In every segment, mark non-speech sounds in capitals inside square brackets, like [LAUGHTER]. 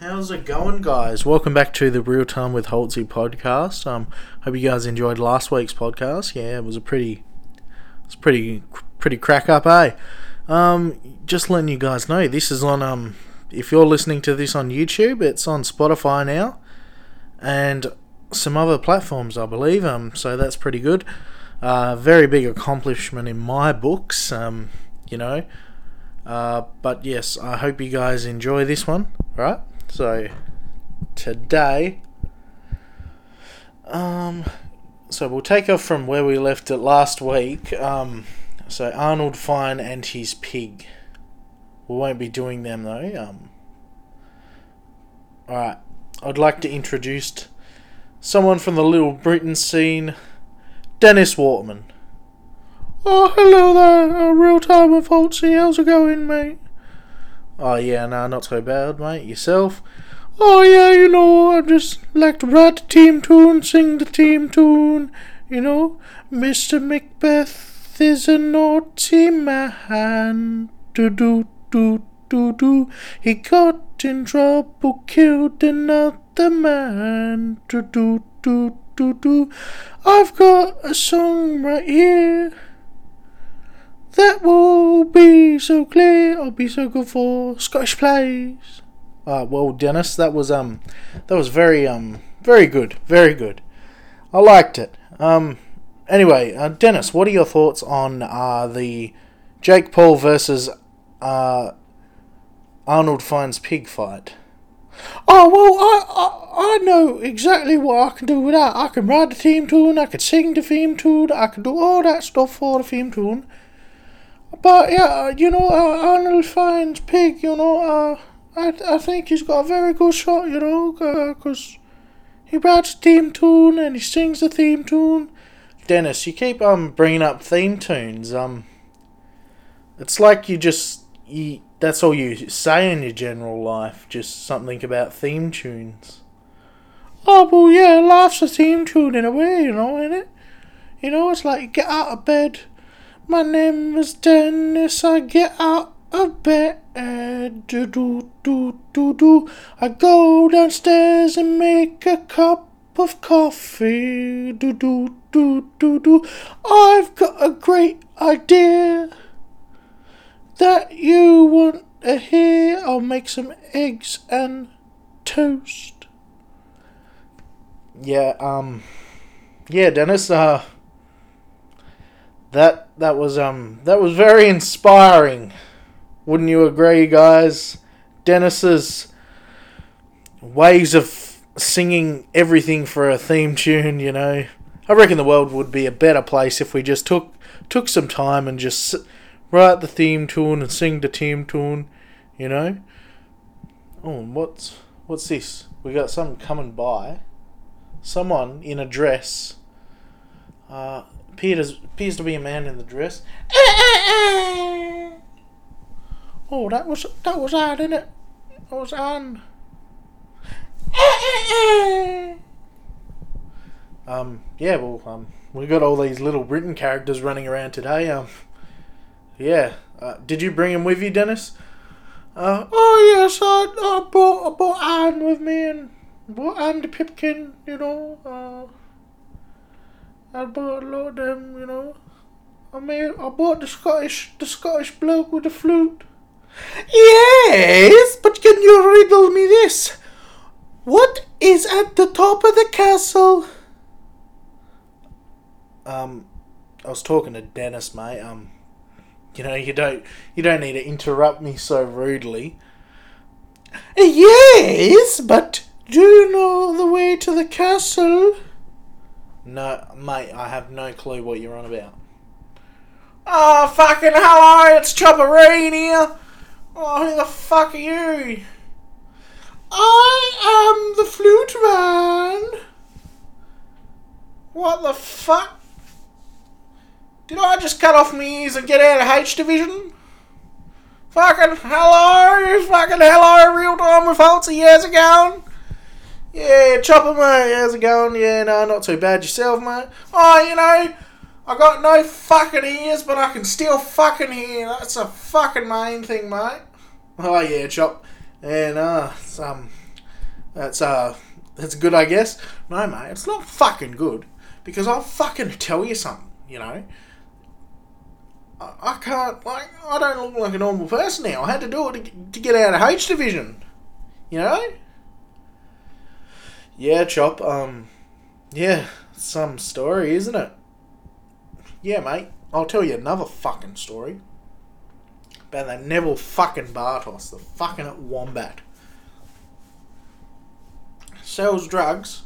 How's it going, guys? Welcome back to the Real Time with Holtzy podcast. Um, hope you guys enjoyed last week's podcast. Yeah, it was a pretty, it's pretty, pretty crack up, eh? Um, just letting you guys know, this is on. Um, if you're listening to this on YouTube, it's on Spotify now, and some other platforms, I believe. Um, so that's pretty good. Uh, very big accomplishment in my books. Um, you know. Uh, but yes, I hope you guys enjoy this one, right? So today, um, so we'll take off from where we left it last week. Um, so Arnold Fine and his pig. We won't be doing them though. Um, all right, I'd like to introduce someone from the Little Britain scene, Dennis Waterman. Oh, hello there, uh, real time with Holtzy. How's it going, mate? Oh, yeah, no, not so bad, mate. Yourself? Oh, yeah, you know, I just like to write the team tune, sing the team tune. You know, Mr. Macbeth is a naughty man. Do do do do do. He got in trouble, killed another man. Do do do do do. I've got a song right here. That will be so clear. I'll be so good for Scottish plays. Uh, well, Dennis, that was um, that was very um, very good, very good. I liked it. Um, anyway, uh, Dennis, what are your thoughts on uh, the Jake Paul versus uh, Arnold Fine's pig fight? Oh well, I, I I know exactly what I can do with that. I can write the theme tune, I can sing the theme tune, I can do all that stuff for the theme tune. But yeah, uh, you know, uh, Arnold Fine's pig, you know, uh, I I think he's got a very good shot, you know, because he writes the theme tune and he sings the theme tune. Dennis, you keep um bringing up theme tunes. Um, it's like you just you that's all you say in your general life, just something about theme tunes. Oh well, yeah, life's a theme tune in a way, you know, ain't it? You know, it's like you get out of bed my name is Dennis. I get out of bed. Do do do do do. I go downstairs and make a cup of coffee. Do do do do do. I've got a great idea that you want to hear. I'll make some eggs and toast. Yeah. Um. Yeah, Dennis. Uh that that was um that was very inspiring. Wouldn't you agree, guys? Dennis's ways of singing everything for a theme tune, you know. I reckon the world would be a better place if we just took took some time and just write the theme tune and sing the theme tune, you know. Oh, what's what's this? We got someone coming by. Someone in a dress. Uh, appears, appears to be a man in the dress. [LAUGHS] Oh, that was that was didn't it? That was on. [LAUGHS] Um, yeah, well, um, we got all these little Britain characters running around today. Um, yeah. Uh, did you bring him with you, Dennis? Uh, oh yes, I, I brought I brought Anne with me and brought Anne the Pipkin, you know. Uh, I bought a lot of them, you know. I mean, I bought the Scottish, the Scottish bloke with the flute. Yes, but can you riddle me this? What is at the top of the castle? Um, I was talking to Dennis, mate. Um, you know, you don't, you don't need to interrupt me so rudely. Yes, but do you know the way to the castle? No, mate, I have no clue what you're on about. Oh, fucking hello, it's Chopperine here. Oh, who the fuck are you? I am the flute man. What the fuck? Did I just cut off my ears and get out of H division? Fucking hello, fucking hello, real time with Holtzy, how's it going? Yeah, Chopper, mate, how's it going? Yeah, no, not too bad yourself, mate. Oh, you know, I got no fucking ears, but I can still fucking hear. That's a fucking main thing, mate. Oh, yeah, Chop. And, uh, it's, um, That's uh, that's good, I guess. No, mate, it's not fucking good because I'll fucking tell you something. You know, I, I can't like I don't look like a normal person now. I had to do it to, to get out of H division. You know. Yeah, chop. Um, yeah, some story, isn't it? Yeah, mate. I'll tell you another fucking story about that Neville fucking Bartos, the fucking wombat. Sells drugs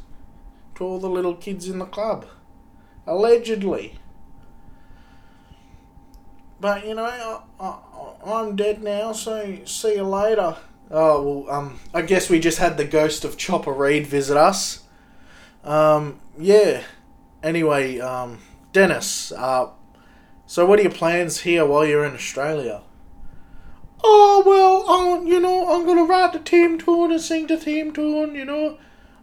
to all the little kids in the club. Allegedly. But, you know, I, I, I'm dead now, so see you later. Oh, well, um, I guess we just had the ghost of Chopper Read visit us. Um, yeah. Anyway, um, Dennis, uh, so what are your plans here while you're in Australia? Oh, well, um, you know, I'm gonna write the team tune and sing the theme tune, you know.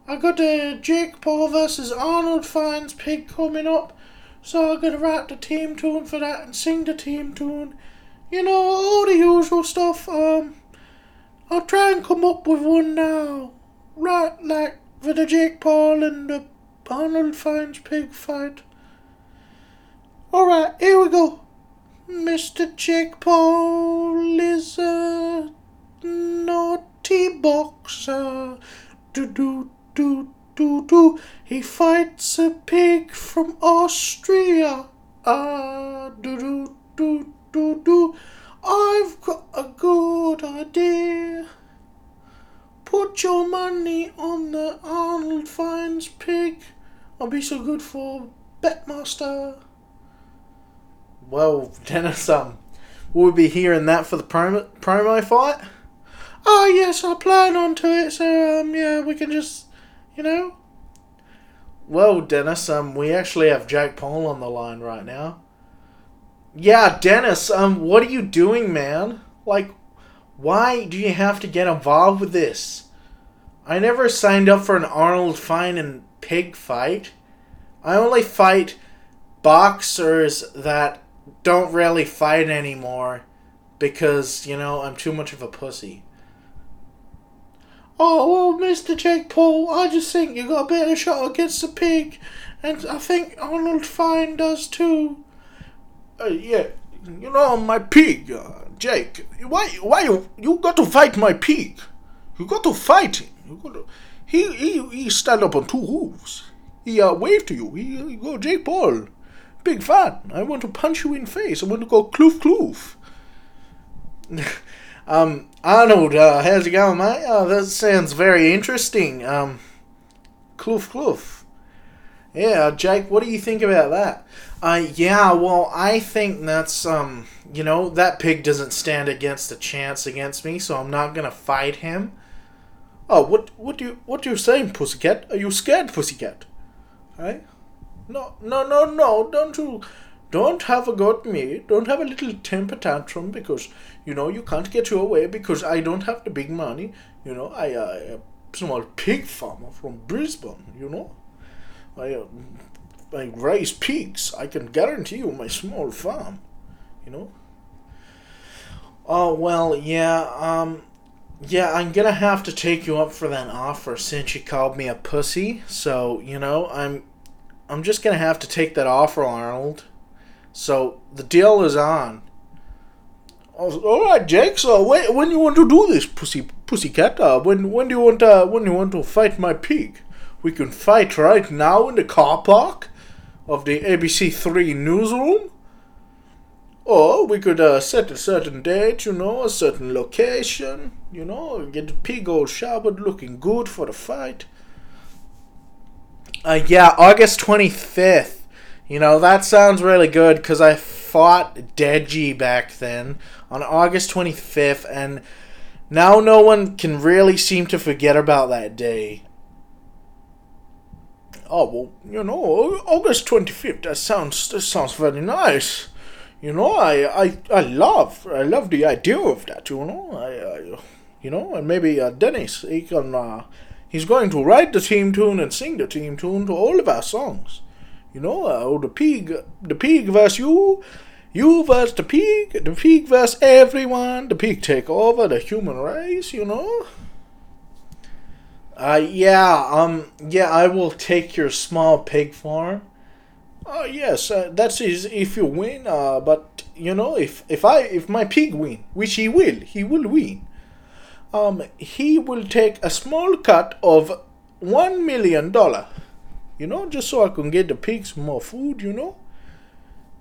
I got the Jake Paul versus Arnold Fine's pig coming up, so I'm gonna write the team tune for that and sing the team tune. You know, all the usual stuff. Um, I'll try and come up with one now. Right, like for the Jake Paul and the Arnold Fine's pig fight. Alright, here we go. Mr. Jake Paul is a naughty boxer. Do do do do do. He fights a pig from Austria. Ah, do do do do do. I've got a good idea. Your money on the Arnold Fine's pig. I'll be so good for Betmaster. Well, Dennis, um, will we be hearing that for the promo, promo fight? Oh, yes, I plan on to it, so, um, yeah, we can just, you know. Well, Dennis, um, we actually have Jake Paul on the line right now. Yeah, Dennis, um, what are you doing, man? Like, why do you have to get involved with this? I never signed up for an Arnold Fine and pig fight. I only fight boxers that don't really fight anymore because, you know, I'm too much of a pussy. Oh, well, Mr. Jake Paul, I just think you got a better shot against the pig, and I think Arnold Fine does too. Uh, yeah, you know, my pig, uh, Jake. Why, why you, you got to fight my pig? You got to fight to, he, he, he stand up on two hooves. He uh, wave to you. He, he go, Jake Paul big fan. I want to punch you in face. I want to go kloof kloof. [LAUGHS] um, Arnold, uh, how's it going, mate? Oh, that sounds very interesting. Um, kloof kloof. Yeah, Jake, what do you think about that? Uh, yeah, well, I think that's, um, you know, that pig doesn't stand against a chance against me, so I'm not gonna fight him. Oh, what, what you, what you saying, pussycat? Are you scared, pussycat? Right? No, no, no, no, don't you. Don't have a go at me. Don't have a little temper tantrum because, you know, you can't get your way because I don't have the big money. You know, I, uh, a small pig farmer from Brisbane, you know. I, uh, I raise pigs. I can guarantee you my small farm, you know. Oh, well, yeah, um, yeah, I'm gonna have to take you up for that offer since you called me a pussy. So, you know, I'm I'm just gonna have to take that offer, Arnold. So the deal is on. All right, Jake. So when when you want to do this, pussy pussycat? Uh, when when do you want uh, when you want to fight my pig? We can fight right now in the car park of the ABC Three newsroom. Or we could uh, set a certain date, you know, a certain location, you know, get pig all showered, looking good for the fight. Uh, yeah, August 25th. You know, that sounds really good because I fought Deji back then on August 25th, and now no one can really seem to forget about that day. Oh, well, you know, August 25th, that sounds, that sounds very nice. You know, I, I, I love, I love the idea of that, you know. I, I you know, and maybe uh, Dennis, he can, uh, He's going to write the team tune and sing the team tune to all of our songs. You know, uh, oh, the pig, the pig versus you, you versus the pig, the pig versus everyone, the pig take over the human race, you know. Uh, yeah, um, yeah, I will take your small pig farm. Oh yes, uh, that's is if you win. Uh, but you know, if if I if my pig win, which he will, he will win. Um, he will take a small cut of one million dollar. You know, just so I can get the pigs more food. You know,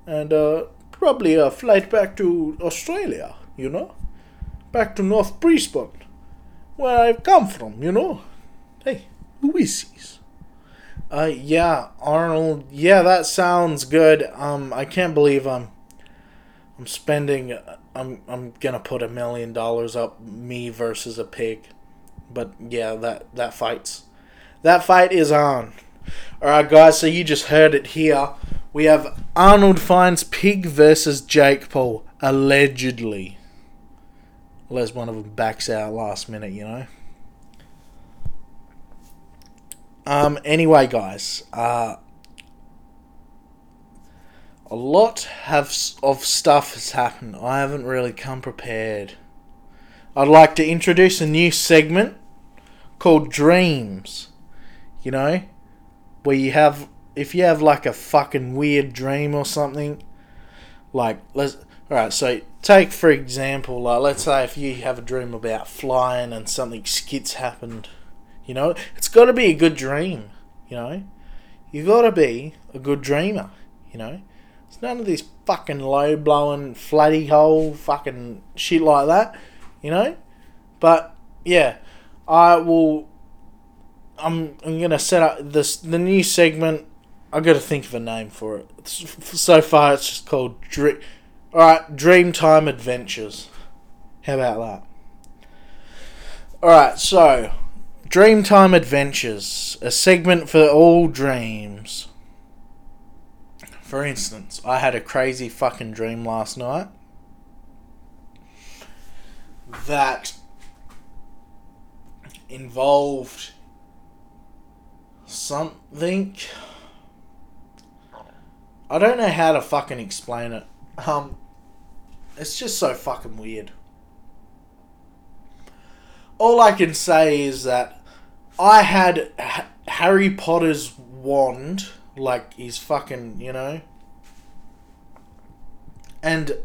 and uh, probably a flight back to Australia. You know, back to North Brisbane, where I've come from. You know. Hey, who is this? Uh, yeah, Arnold. Yeah, that sounds good. Um, I can't believe I'm, I'm spending. I'm I'm gonna put a million dollars up me versus a pig, but yeah, that that fights, that fight is on. All right, guys. So you just heard it here. We have Arnold finds pig versus Jake Paul allegedly. Unless one of them backs out last minute, you know. Um, anyway, guys, uh, a lot have of stuff has happened. I haven't really come prepared. I'd like to introduce a new segment called Dreams. You know, where you have if you have like a fucking weird dream or something, like let's all right. So take for example, like let's say if you have a dream about flying and something skits happened you know, it's got to be a good dream. You know, you got to be a good dreamer. You know, it's none of this fucking low blowing flatty hole fucking shit like that. You know, but yeah, I will. I'm I'm gonna set up this the new segment. I got to think of a name for it. So far, it's just called Dream. All right, Dreamtime Adventures. How about that? All right, so Dreamtime Adventures, a segment for all dreams. For instance, I had a crazy fucking dream last night that involved something. I don't know how to fucking explain it. Um, it's just so fucking weird all I can say is that I had H- Harry Potter's wand, like his fucking, you know, and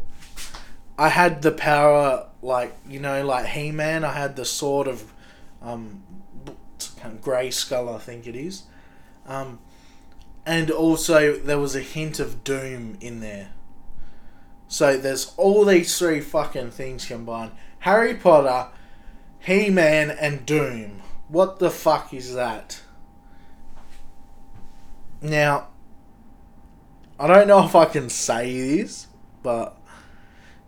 I had the power, like you know, like He Man. I had the sword of, um, Grayskull, I think it is, um, and also there was a hint of doom in there. So there's all these three fucking things combined. Harry Potter He Man and Doom. What the fuck is that? Now, I don't know if I can say this, but,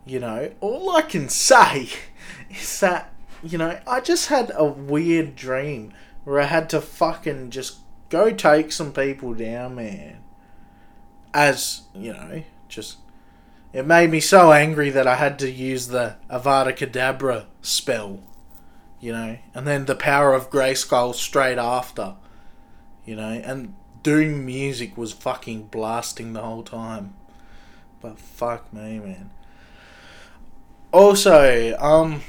you know, all I can say [LAUGHS] is that, you know, I just had a weird dream where I had to fucking just go take some people down, man. As, you know, just. It made me so angry that I had to use the Avada Kedavra spell you know, and then the power of Grayskull straight after, you know, and Doom music was fucking blasting the whole time. But fuck me, man. Also, um,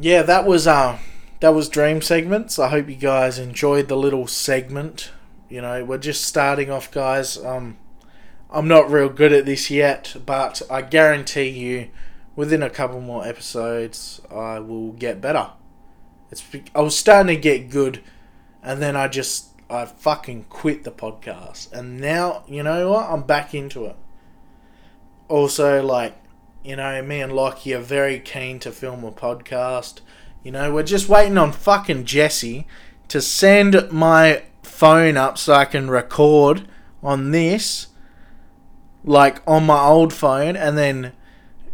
yeah, that was uh, that was Dream segments. I hope you guys enjoyed the little segment. You know, we're just starting off, guys. Um, I'm not real good at this yet, but I guarantee you, within a couple more episodes, I will get better. It's I was starting to get good, and then I just I fucking quit the podcast, and now you know what? I'm back into it. Also, like you know, me and Lockie are very keen to film a podcast. You know, we're just waiting on fucking Jesse to send my phone up so I can record on this, like on my old phone, and then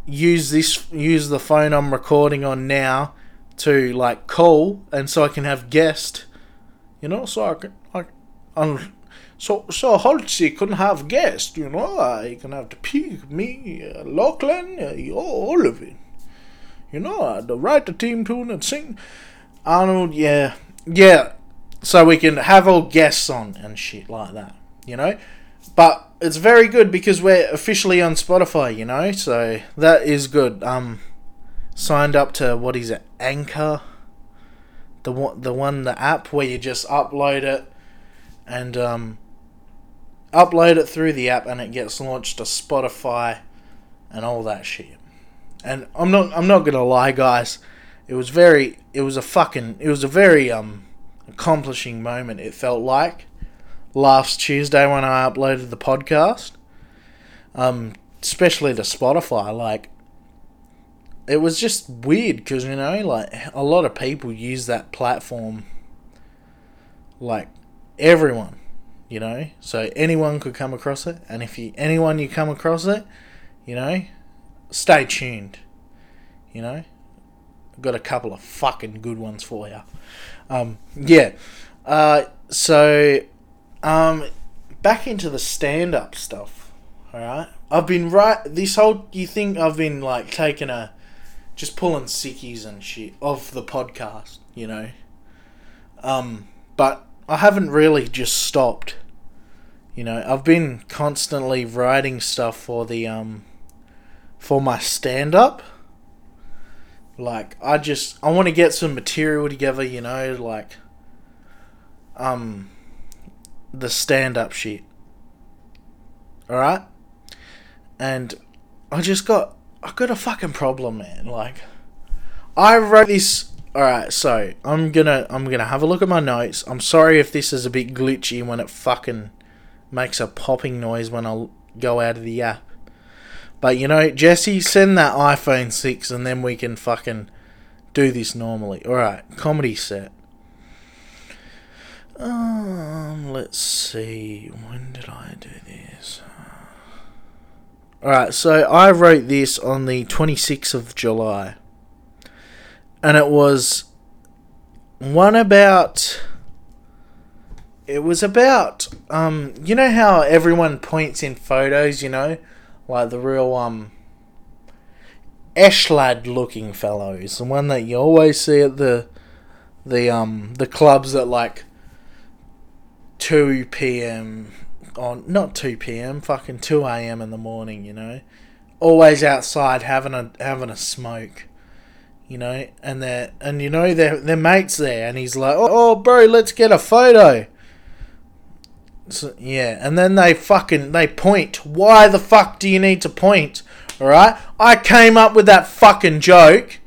use this use the phone I'm recording on now to like call and so I can have guest, you know, so I can I, um, so so Holtzy couldn't have guest, you know, I can have the pig, me, uh, Lachlan, uh, all of it, you know, uh, the write the team tune and sing, Arnold, yeah, yeah, so we can have all guests on and shit like that, you know, but it's very good because we're officially on Spotify, you know, so that is good. Um, signed up to what is it, Anchor the one the one the app where you just upload it and um, upload it through the app and it gets launched to Spotify and all that shit. And I'm not I'm not gonna lie, guys. It was very it was a fucking it was a very um accomplishing moment. It felt like last Tuesday when I uploaded the podcast. Um, especially to Spotify, like it was just weird because you know, like a lot of people use that platform. Like everyone, you know, so anyone could come across it, and if you anyone you come across it, you know, stay tuned. You know, I've got a couple of fucking good ones for you. Um, yeah. Uh, so, um, back into the stand up stuff. All right. I've been right. This whole. You think I've been like taking a. Just pulling sickies and shit of the podcast, you know. Um, but I haven't really just stopped. You know, I've been constantly writing stuff for the um for my stand up. Like I just I want to get some material together, you know, like um the stand up shit. All right? And I just got I got a fucking problem, man. Like I wrote this Alright, so I'm gonna I'm gonna have a look at my notes. I'm sorry if this is a bit glitchy when it fucking makes a popping noise when I go out of the app. But you know, Jesse, send that iPhone 6 and then we can fucking do this normally. Alright, comedy set. Um, let's see. When did I do this? Alright, so I wrote this on the 26th of July. And it was one about. It was about. Um, you know how everyone points in photos, you know? Like the real, um. Eshlad looking fellows. The one that you always see at the. The, um. The clubs at like. 2 p.m on not 2 p.m. fucking 2 a.m. in the morning, you know. Always outside having a having a smoke, you know, and they and you know their their mates there, and he's like, oh, oh bro, let's get a photo. So, yeah, and then they fucking they point. Why the fuck do you need to point? All right, I came up with that fucking joke,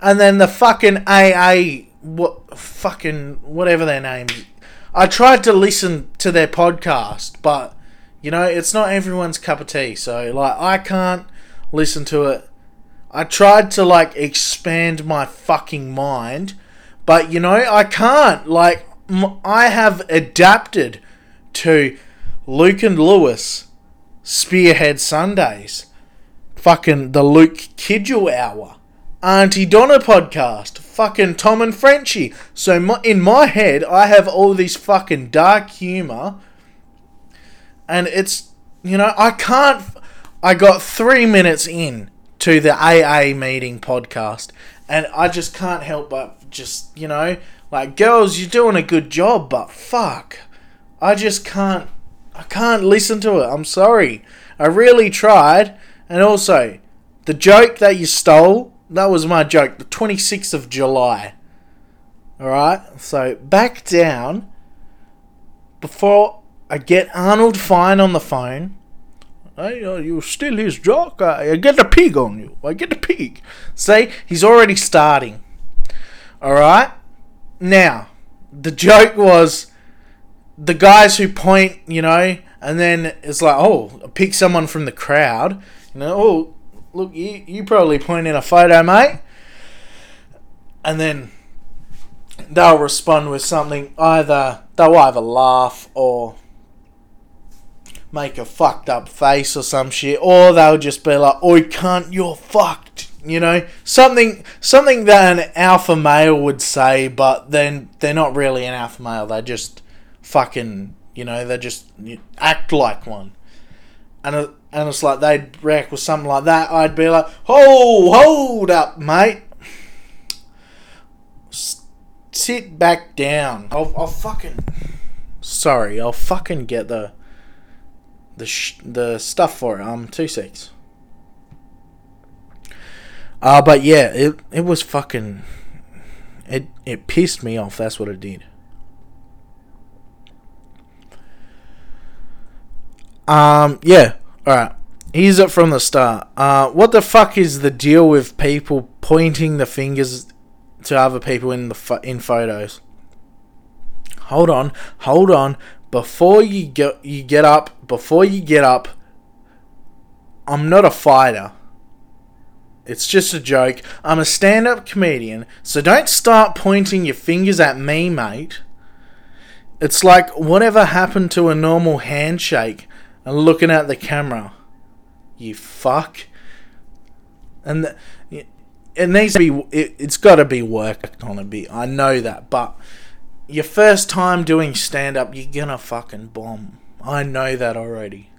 and then the fucking AA what fucking whatever their name I tried to listen to their podcast, but you know, it's not everyone's cup of tea. So like I can't listen to it. I tried to like expand my fucking mind, but you know, I can't. Like I have adapted to Luke and Lewis Spearhead Sundays. Fucking the Luke Kidgell Hour. Aunty Donna podcast fucking Tom and Frenchie. So my, in my head, I have all this fucking dark humor, and it's you know I can't. I got three minutes in to the AA meeting podcast, and I just can't help but just you know like girls, you're doing a good job, but fuck, I just can't. I can't listen to it. I'm sorry. I really tried, and also the joke that you stole that was my joke. The 26th of July. Alright? So, back down. Before I get Arnold Fine on the phone. Hey, uh, you still his jock? I get the pig on you. I get the pig. See? He's already starting. Alright? Now, the joke was the guys who point, you know, and then it's like, oh, pick someone from the crowd. You know, oh, look, you, you probably point in a photo, mate. And then they'll respond with something either they'll either laugh or make a fucked up face or some shit, or they'll just be like, "Oi, cunt, you're fucked." You know, something something that an alpha male would say, but then they're not really an alpha male. They just fucking, you know, they just act like one. And uh, and it's like they'd react with something like that, I'd be like, "Oh, hold up, mate. sit back down. I'll, I'll fucking. Sorry, I'll fucking get the the sh- the stuff for it. Um, two six. Uh, but yeah, it it was fucking. It it pissed me off. That's what it did. Um. Yeah. All right. Here's it from the start. Uh, what the fuck is the deal with people pointing the fingers to other people in the fo- in photos? Hold on, hold on. Before you get you get up, before you get up, I'm not a fighter. It's just a joke. I'm a stand-up comedian, so don't start pointing your fingers at me, mate. It's like whatever happened to a normal handshake and looking at the camera you fuck. And the, it needs to be. It, it's got to be worked on a bit. I know that, but your first time doing stand up, you're gonna fucking bomb. I know that already.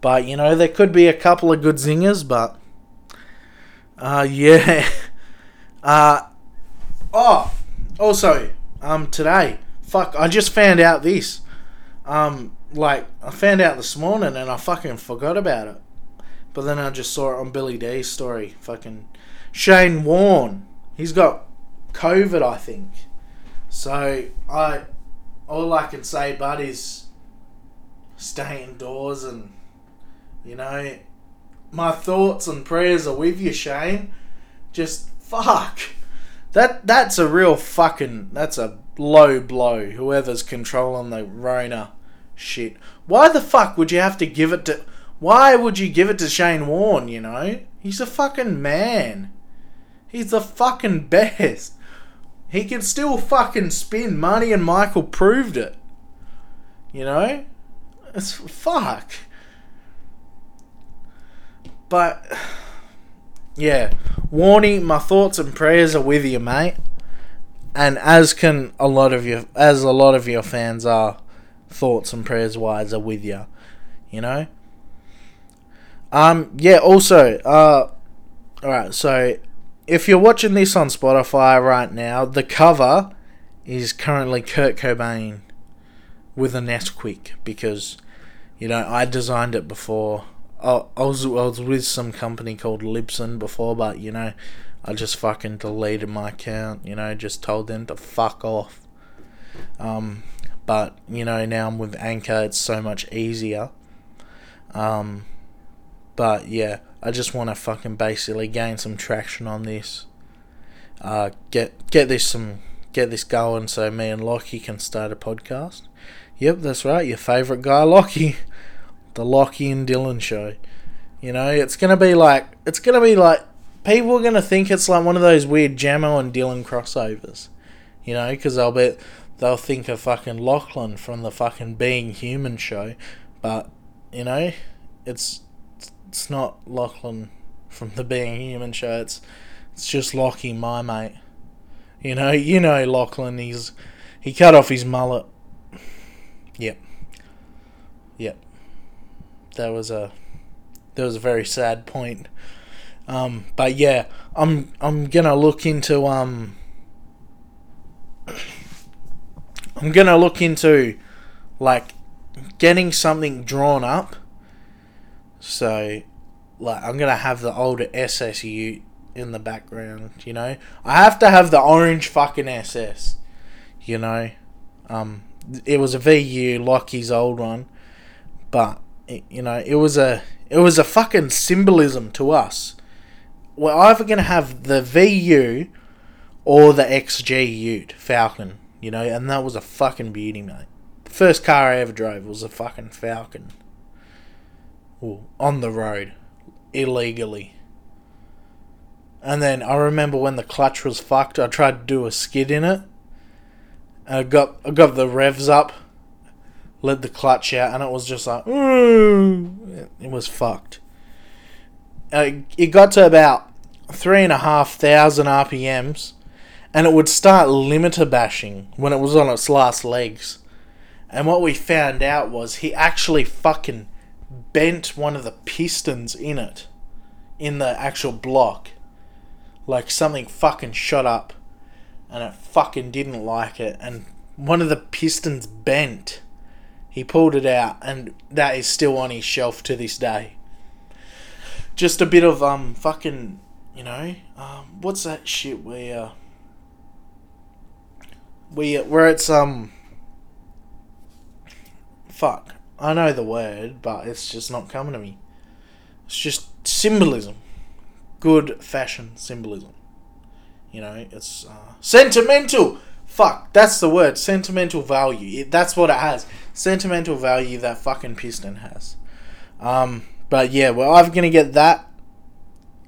But you know there could be a couple of good zingers, but uh [LAUGHS] yeah. Uh oh. Also, um today, fuck, I just found out this. Um like I found out this morning and I fucking forgot about it. But then I just saw it on Billy D's story. Fucking Shane Warne. He's got COVID, I think. So I all I can say, bud, is stay indoors and you know my thoughts and prayers are with you, Shane. Just fuck. That that's a real fucking that's a low blow. Whoever's controlling the Rona shit. Why the fuck would you have to give it to why would you give it to Shane Warne, you know? He's a fucking man. He's the fucking best. He can still fucking spin money and Michael proved it. You know? It's fuck. But yeah, Warnie, my thoughts and prayers are with you, mate. And as can a lot of your as a lot of your fans are, thoughts and prayers wise are with you. You know? Um, yeah, also, uh, alright, so if you're watching this on Spotify right now, the cover is currently Kurt Cobain with a Nesquik because, you know, I designed it before. I, I, was, I was with some company called Libsyn before, but, you know, I just fucking deleted my account, you know, just told them to fuck off. Um, but, you know, now I'm with Anchor, it's so much easier. Um, but yeah, I just want to fucking basically gain some traction on this. Uh, get get this some get this going so me and Lockie can start a podcast. Yep, that's right. Your favourite guy, Lockie, [LAUGHS] the Lockie and Dylan show. You know, it's gonna be like it's gonna be like people are gonna think it's like one of those weird Jamo and Dylan crossovers. You know, because I'll bet they'll think of fucking Lachlan from the fucking Being Human show, but you know, it's it's not Lachlan from the Being Human show. It's it's just Lockie, my mate. You know, you know Lachlan. He's he cut off his mullet. Yep. Yep. That was a that was a very sad point. Um, but yeah, I'm I'm gonna look into um I'm gonna look into like getting something drawn up so, like, I'm gonna have the older SSU in the background. You know, I have to have the orange fucking SS. You know, um, it was a VU his old one, but it, you know, it was a it was a fucking symbolism to us. We're either gonna have the VU or the XG Ute Falcon. You know, and that was a fucking beauty, mate. The first car I ever drove was a fucking Falcon Well, on the road illegally. And then I remember when the clutch was fucked, I tried to do a skid in it. I got I got the revs up, let the clutch out, and it was just like, Ooh! it was fucked. Uh, it got to about three and a half thousand RPMs, and it would start limiter bashing when it was on its last legs. And what we found out was he actually fucking bent one of the pistons in it, in the actual block. Like something fucking shot up and it fucking didn't like it. And one of the pistons bent. He pulled it out and that is still on his shelf to this day. Just a bit of, um, fucking, you know, um, what's that shit where, we where it's um fuck. I know the word, but it's just not coming to me. It's just symbolism. Good fashion symbolism. You know, it's uh, sentimental. Fuck, that's the word. Sentimental value. It, that's what it has. Sentimental value that fucking piston has. Um, but yeah, well, I'm gonna get that.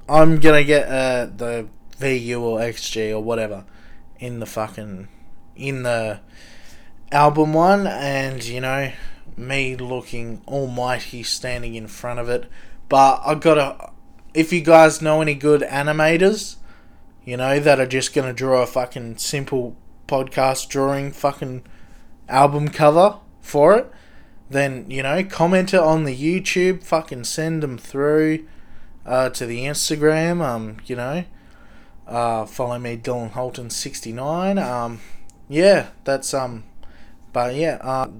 I'm gonna get uh, the VU or XG or whatever in the fucking in the album one, and you know me looking almighty standing in front of it. But I gotta, if you guys know any good animators, you know that are just gonna draw a fucking simple podcast drawing fucking album cover for it, then you know comment it on the YouTube. Fucking send them through uh, to the Instagram. Um, you know, uh, follow me, Dylan Holton sixty nine. Um, yeah, that's um, but yeah, uh,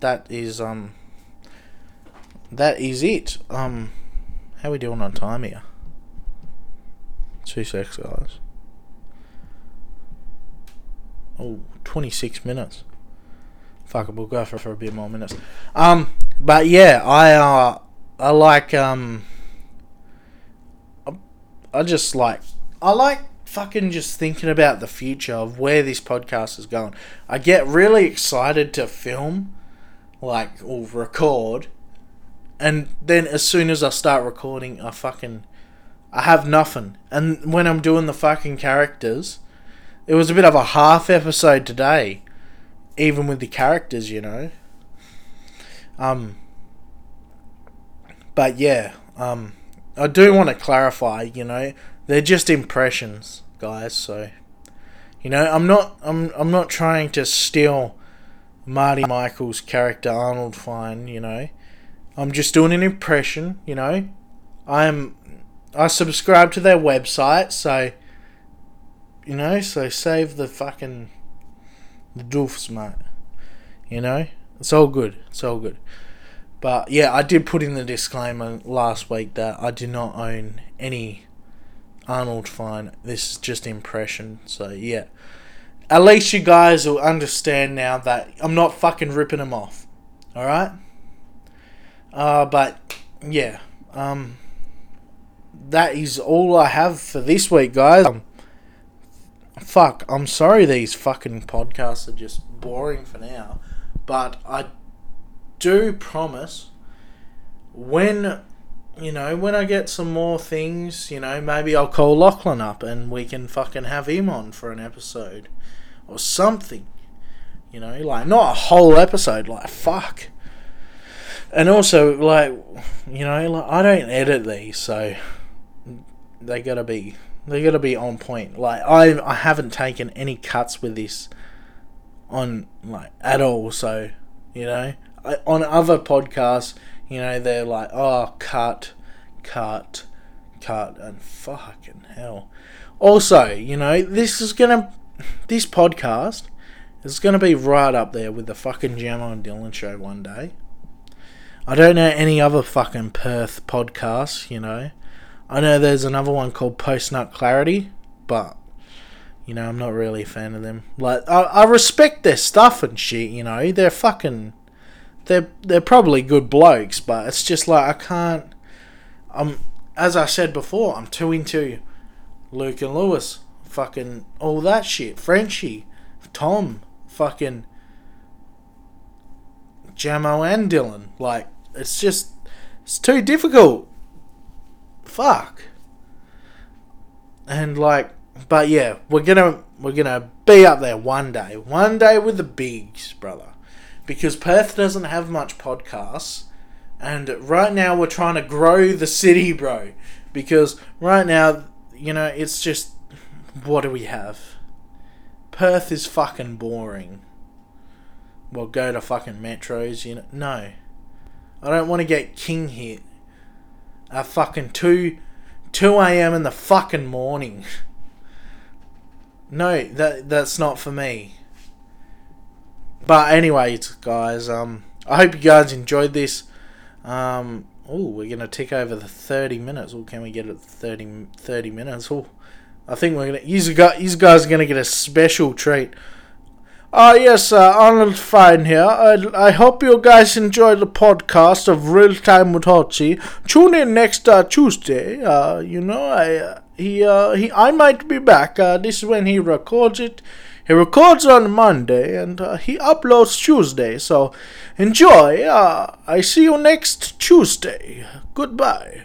that is um, that is it. Um, how we doing on time here? Two secs, guys. Oh, 26 minutes. Fuck it, we'll go for, for a bit more minutes. Um, but yeah, I uh, I like um, I, I just like I like fucking just thinking about the future of where this podcast is going. I get really excited to film, like or record, and then as soon as I start recording, I fucking I have nothing. And when I'm doing the fucking characters, it was a bit of a half episode today, even with the characters, you know. Um, but yeah, um, I do want to clarify, you know, they're just impressions, guys. So, you know, I'm not, I'm, I'm not trying to steal Marty Michael's character Arnold Fine. You know, I'm just doing an impression. You know, I'm, I subscribe to their website, so you know, so save the fucking the doofs, mate. You know, it's all good. It's all good. But yeah, I did put in the disclaimer last week that I do not own any Arnold Fine. This is just impression. So yeah, at least you guys will understand now that I'm not fucking ripping them off. All right. Uh, but yeah, um, that is all I have for this week, guys. Um, fuck, I'm sorry these fucking podcasts are just boring for now, but I do promise when you know, when I get some more things, you know, maybe I'll call Lachlan up and we can fucking have him on for an episode or something. You know, like not a whole episode, like fuck. And also, like, you know, like I don't edit these, so they gotta be they gotta be on point. Like I I haven't taken any cuts with this on like at all. So you know, I, on other podcasts, you know, they're like, oh, cut, cut, cut, and fucking hell. Also, you know, this is gonna this podcast is gonna be right up there with the fucking Jammo and Dylan show one day. I don't know any other fucking Perth podcasts, you know. I know there's another one called Post Nut Clarity, but you know, I'm not really a fan of them. Like, I, I respect their stuff and shit. You know, they're fucking, they're they're probably good blokes, but it's just like I can't. I'm, as I said before, I'm too into Luke and Lewis, fucking all that shit. Frenchie, Tom, fucking Jammo and Dylan. Like, it's just, it's too difficult fuck. And like, but yeah, we're gonna we're gonna be up there one day, one day with the bigs, brother, because Perth doesn't have much podcasts, and right now we're trying to grow the city, bro. Because right now, you know, it's just what do we have? Perth is fucking boring. Well, go to fucking metros, you know. No, I don't want to get king hit at fucking 2 2 a.m. in the fucking morning. [LAUGHS] No, that that's not for me. But anyways, guys, um, I hope you guys enjoyed this. Um, oh, we're gonna tick over the 30 minutes. Or can we get it 30 30 minutes? Oh, I think we're gonna. These guys, these guys are gonna get a special treat. Oh uh, yes, uh, Arnold Fine here. I, I hope you guys enjoyed the podcast of Real Time with Holtzy. Tune in next uh, Tuesday. Uh, you know, I uh, he uh, he I might be back. Uh, this is when he records it. He records on Monday and uh, he uploads Tuesday, so enjoy. Uh, I see you next Tuesday. Goodbye.